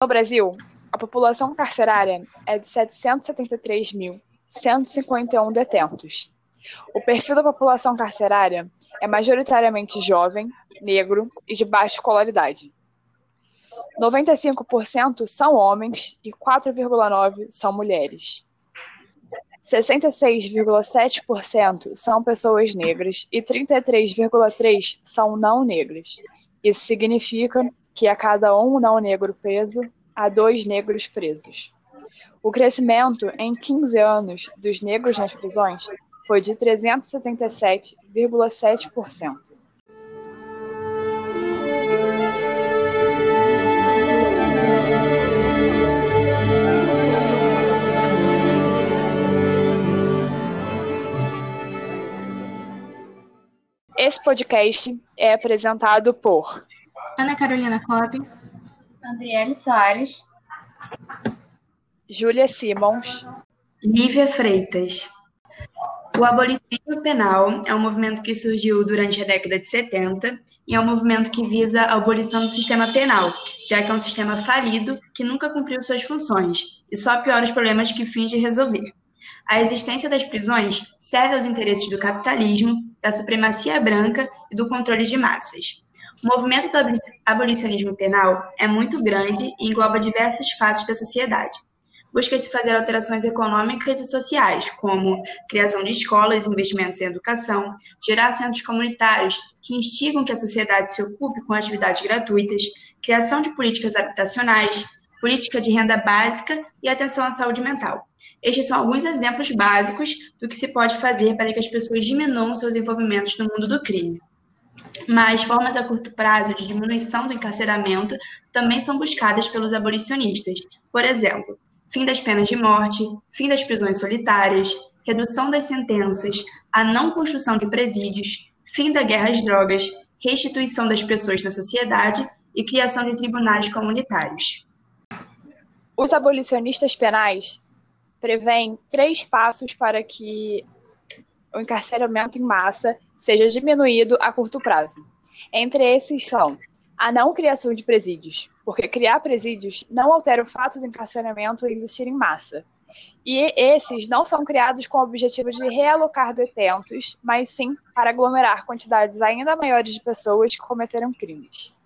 No Brasil, a população carcerária é de 773.151 detentos. O perfil da população carcerária é majoritariamente jovem, negro e de baixa escolaridade. 95% são homens e 4,9% são mulheres. 66,7% são pessoas negras e 33,3% são não negras. Isso significa que a cada um não negro preso, há dois negros presos. O crescimento em 15 anos dos negros nas prisões foi de 377,7%. Esse podcast é apresentado por Ana Carolina Cobb, Andriele Soares, Júlia Simons, Lívia Freitas. O abolicionismo penal é um movimento que surgiu durante a década de 70 e é um movimento que visa a abolição do sistema penal, já que é um sistema falido que nunca cumpriu suas funções e só piora os problemas que finge resolver. A existência das prisões serve aos interesses do capitalismo, da supremacia branca e do controle de massas. O movimento do abolicionismo penal é muito grande e engloba diversas faces da sociedade. Busca-se fazer alterações econômicas e sociais, como criação de escolas, investimentos em educação, gerar centros comunitários que instigam que a sociedade se ocupe com atividades gratuitas, criação de políticas habitacionais, política de renda básica e atenção à saúde mental. Estes são alguns exemplos básicos do que se pode fazer para que as pessoas diminuam seus envolvimentos no mundo do crime. Mas formas a curto prazo de diminuição do encarceramento também são buscadas pelos abolicionistas. Por exemplo, fim das penas de morte, fim das prisões solitárias, redução das sentenças, a não construção de presídios, fim da guerra às drogas, restituição das pessoas na sociedade e criação de tribunais comunitários. Os abolicionistas penais prevêem três passos para que o encarceramento em massa seja diminuído a curto prazo. Entre esses são a não criação de presídios, porque criar presídios não altera o fato do encarceramento existir em massa. E esses não são criados com o objetivo de realocar detentos, mas sim para aglomerar quantidades ainda maiores de pessoas que cometeram crimes.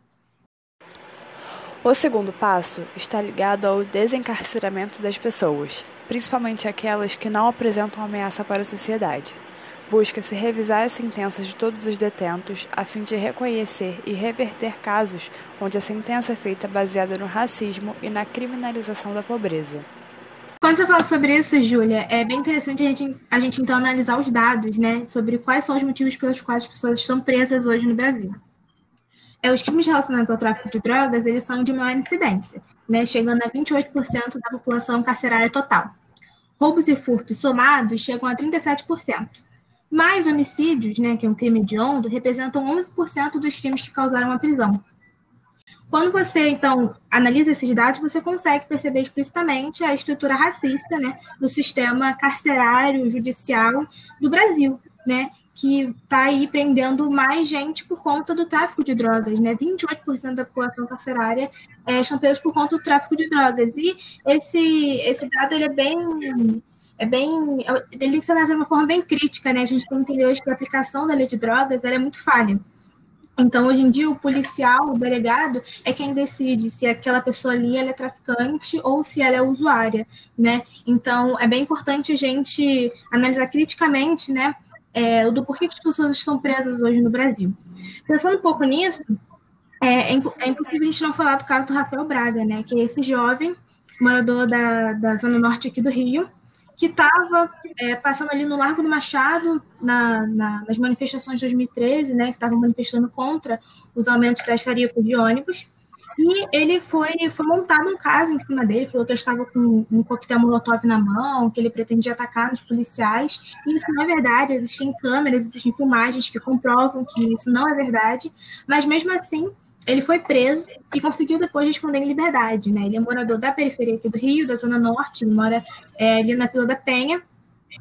O segundo passo está ligado ao desencarceramento das pessoas, principalmente aquelas que não apresentam ameaça para a sociedade. Busca-se revisar as sentenças de todos os detentos a fim de reconhecer e reverter casos onde a sentença é feita baseada no racismo e na criminalização da pobreza. Quando você fala sobre isso, Júlia, é bem interessante a gente, a gente então analisar os dados, né, sobre quais são os motivos pelos quais as pessoas estão presas hoje no Brasil. É, os crimes relacionados ao tráfico de drogas, eles são de maior incidência, né, chegando a 28% da população carcerária total. Roubos e furtos somados chegam a 37%. Mais homicídios, né, que é um crime hediondo, representam 11% dos crimes que causaram a prisão. Quando você, então, analisa esses dados, você consegue perceber explicitamente a estrutura racista né, do sistema carcerário judicial do Brasil, né, que está aí prendendo mais gente por conta do tráfico de drogas, né? 28% da população carcerária é, estão presos por conta do tráfico de drogas. E esse, esse dado ele é bem. É bem. Ele ser analisado de uma forma bem crítica, né? A gente tem que entender hoje que a aplicação da lei de drogas é muito falha. Então, hoje em dia, o policial, o delegado, é quem decide se aquela pessoa ali é traficante ou se ela é usuária, né? Então, é bem importante a gente analisar criticamente, né, é, do porquê que as pessoas estão presas hoje no Brasil. Pensando um pouco nisso, é, é, é, impossível a gente não falar do caso do Rafael Braga, né? Que é esse jovem morador da, da zona norte aqui do Rio, que estava é, passando ali no Largo do Machado, na, na, nas manifestações de 2013, né? Que estavam manifestando contra os aumentos das tarifas de ônibus. E ele foi, foi montado um caso em cima dele, falou que eu estava com um coquetel molotov na mão, que ele pretendia atacar os policiais. E isso não é verdade, existem câmeras, existem filmagens que comprovam que isso não é verdade. Mas mesmo assim, ele foi preso e conseguiu depois responder em liberdade. Né? Ele é morador da periferia aqui do Rio, da Zona Norte, ele mora é, ali na Vila da Penha.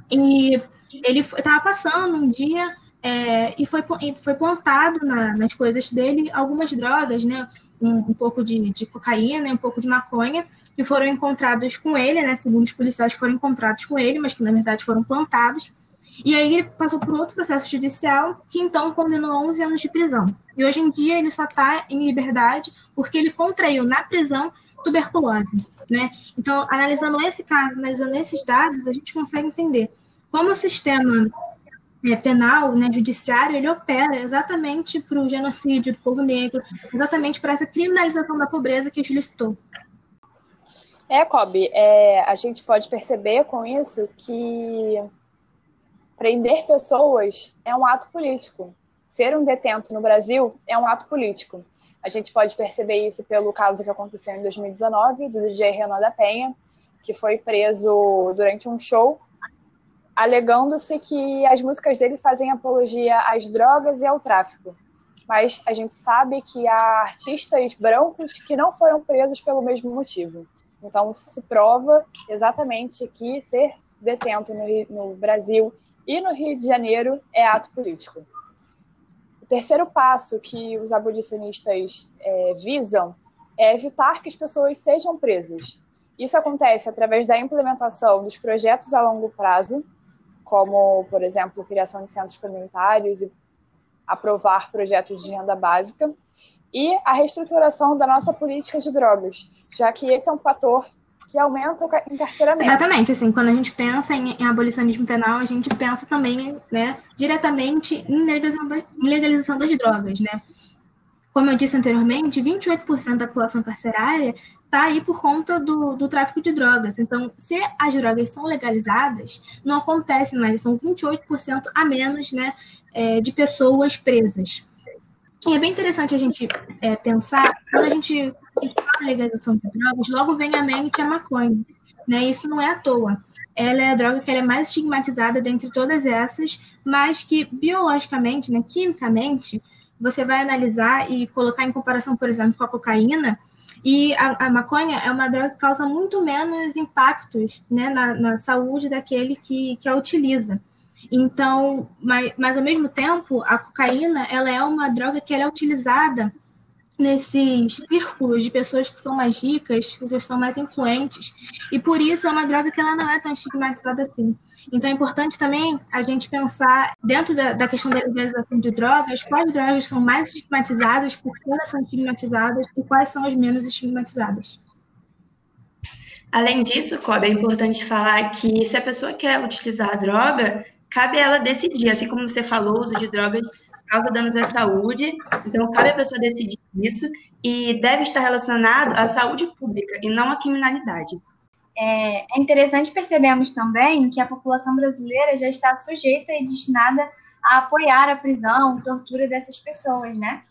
E ele estava passando um dia é, e foi, foi plantado na, nas coisas dele algumas drogas, né? um, um pouco de, de cocaína um pouco de maconha, que foram encontrados com ele, né? Segundo os policiais, foram encontrados com ele, mas que na verdade foram plantados. E aí ele passou por outro processo judicial que então condenou 11 anos de prisão. E hoje em dia ele só está em liberdade porque ele contraiu na prisão tuberculose, né? Então, analisando esse caso, analisando esses dados, a gente consegue entender como o sistema é, penal, né, judiciário, ele opera exatamente para o genocídio do povo negro, exatamente para essa criminalização da pobreza que a Júlia citou. É, Kobe, é, a gente pode perceber com isso que prender pessoas é um ato político. Ser um detento no Brasil é um ato político. A gente pode perceber isso pelo caso que aconteceu em 2019 do DJ Renan da Penha, que foi preso durante um show, alegando-se que as músicas dele fazem apologia às drogas e ao tráfico. Mas a gente sabe que há artistas brancos que não foram presos pelo mesmo motivo. Então, se prova exatamente que ser detento no, no Brasil e no Rio de Janeiro é ato político. O terceiro passo que os abolicionistas é, visam é evitar que as pessoas sejam presas. Isso acontece através da implementação dos projetos a longo prazo, como, por exemplo, criação de centros comunitários e aprovar projetos de renda básica, e a reestruturação da nossa política de drogas, já que esse é um fator que aumenta o encarceramento. Exatamente, assim, quando a gente pensa em, em abolicionismo penal, a gente pensa também, né, diretamente em legalização, em legalização das drogas, né? Como eu disse anteriormente, 28% da população carcerária está aí por conta do, do tráfico de drogas. Então, se as drogas são legalizadas, não acontece mais, são 28% a menos né, é, de pessoas presas. E é bem interessante a gente é, pensar, quando a gente fala em legalização de drogas, logo vem à mente a maconha. Né? Isso não é à toa. Ela é a droga que é mais estigmatizada dentre todas essas, mas que biologicamente, né, quimicamente, você vai analisar e colocar em comparação, por exemplo, com a cocaína, e a, a maconha é uma droga que causa muito menos impactos né, na, na saúde daquele que, que a utiliza. Então, mas, mas ao mesmo tempo, a cocaína ela é uma droga que ela é utilizada nesses círculos de pessoas que são mais ricas, que são mais influentes, e por isso é uma droga que ela não é tão estigmatizada assim. Então é importante também a gente pensar, dentro da, da questão da legalização de drogas, quais drogas são mais estigmatizadas, por que elas são estigmatizadas e quais são as menos estigmatizadas. Além disso, Kobe, é importante falar que se a pessoa quer utilizar a droga, cabe a ela decidir, assim como você falou, o uso de drogas causa danos à saúde, então cabe a pessoa decidir isso e deve estar relacionado à saúde pública e não à criminalidade. É, é interessante percebermos também que a população brasileira já está sujeita e destinada a apoiar a prisão, tortura dessas pessoas, né?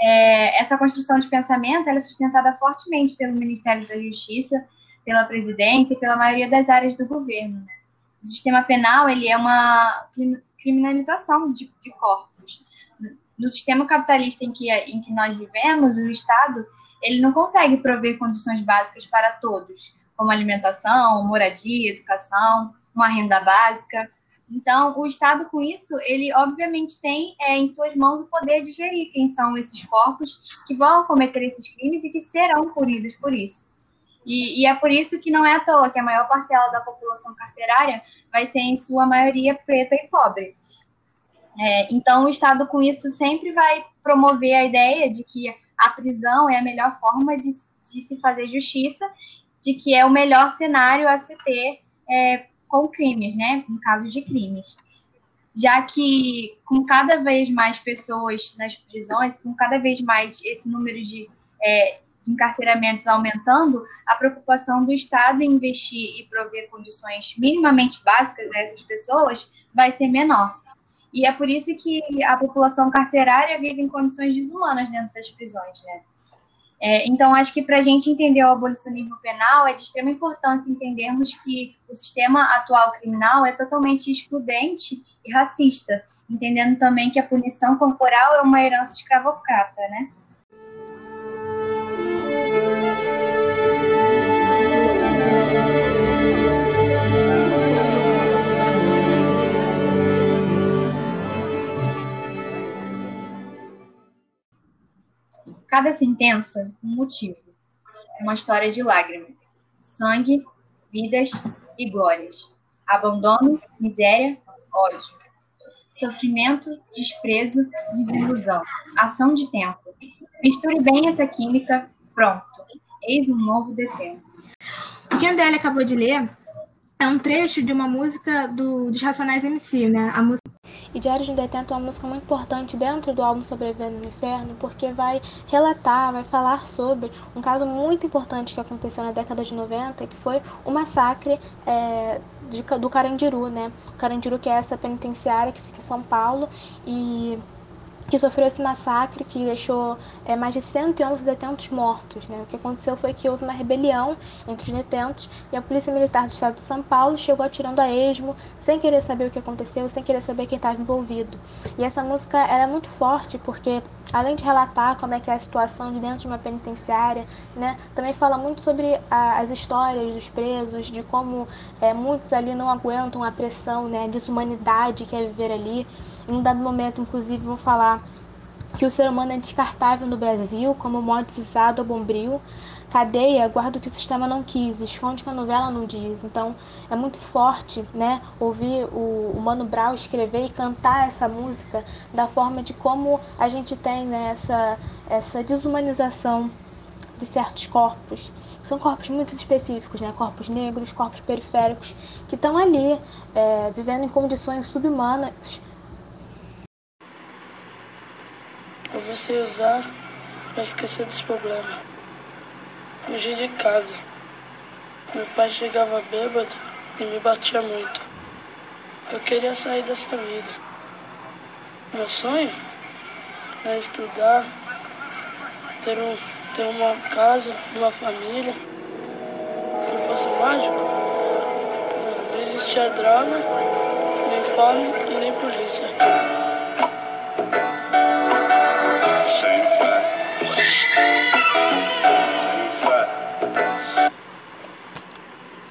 É, essa construção de pensamento é sustentada fortemente pelo Ministério da Justiça, pela presidência e pela maioria das áreas do governo. Né? o sistema penal ele é uma criminalização de, de. No sistema capitalista em que, em que nós vivemos, o Estado ele não consegue prover condições básicas para todos, como alimentação, moradia, educação, uma renda básica. Então, o Estado, com isso, ele obviamente tem é, em suas mãos o poder de gerir quem são esses corpos que vão cometer esses crimes e que serão punidos por isso. E, e, é por isso que não é à toa que a maior parcela da população carcerária vai ser, em sua maioria, preta e pobre. É, então, o Estado, com isso, sempre vai promover a ideia de que a prisão é a melhor forma de, de se fazer justiça, de que é o melhor cenário a se ter é, com crimes, né? Em casos de crimes. Já que, com cada vez mais pessoas nas prisões, com cada vez mais esse número de é, de encarceramentos aumentando, a preocupação do Estado em investir e prover condições minimamente básicas a essas pessoas vai ser menor. E é por isso que a população carcerária vive em condições desumanas dentro das prisões, né? É, então, acho que para a gente entender o abolicionismo penal, é de extrema importância entendermos que o sistema atual criminal é totalmente excludente e racista, entendendo também que a punição corporal é uma herança escravocrata, né? Cada sentença, um motivo. Uma história de lágrimas, sangue, vidas e glórias. Abandono, miséria, ódio. Sofrimento, desprezo, desilusão. Ação de tempo. Misture bem essa química, pronto. Eis um novo detento. O que a Andrélia acabou de ler é um trecho de uma música do, dos Racionais MC, né? A música e Diário de um Detento é uma música muito importante dentro do álbum Sobrevivendo no Inferno, porque vai relatar, vai falar sobre um caso muito importante que aconteceu na década de 90, que foi o massacre é, de, do Carandiru, né? O Carandiru que é essa penitenciária que fica em São Paulo e que sofreu esse massacre que deixou é, mais de 111 detentos mortos. Né? O que aconteceu foi que houve uma rebelião entre os detentos e a Polícia Militar do Estado de São Paulo chegou atirando a esmo, sem querer saber o que aconteceu, sem querer saber quem estava envolvido. E essa música é muito forte porque além de relatar como é que é a situação de dentro de uma penitenciária, né, também fala muito sobre a, as histórias dos presos, de como é, muitos ali não aguentam a pressão, né, a desumanidade que é viver ali. Em um dado momento, inclusive, vão falar que o ser humano é descartável no Brasil, como modo usado ao bombril. Cadeia guarda o que o sistema não quis, esconde que a novela não diz. Então é muito forte né, ouvir o, o Mano Brown escrever e cantar essa música da forma de como a gente tem né, essa, essa desumanização de certos corpos. São corpos muito específicos, né? corpos negros, corpos periféricos, que estão ali é, vivendo em condições subhumanas A usar para esquecer desse problema. Fugi de casa. Meu pai chegava bêbado e me batia muito. Eu queria sair dessa vida. Meu sonho é estudar, ter, um, ter uma casa, uma família. Se eu fosse mágico, não existia droga, nem fome e nem polícia. Thank you.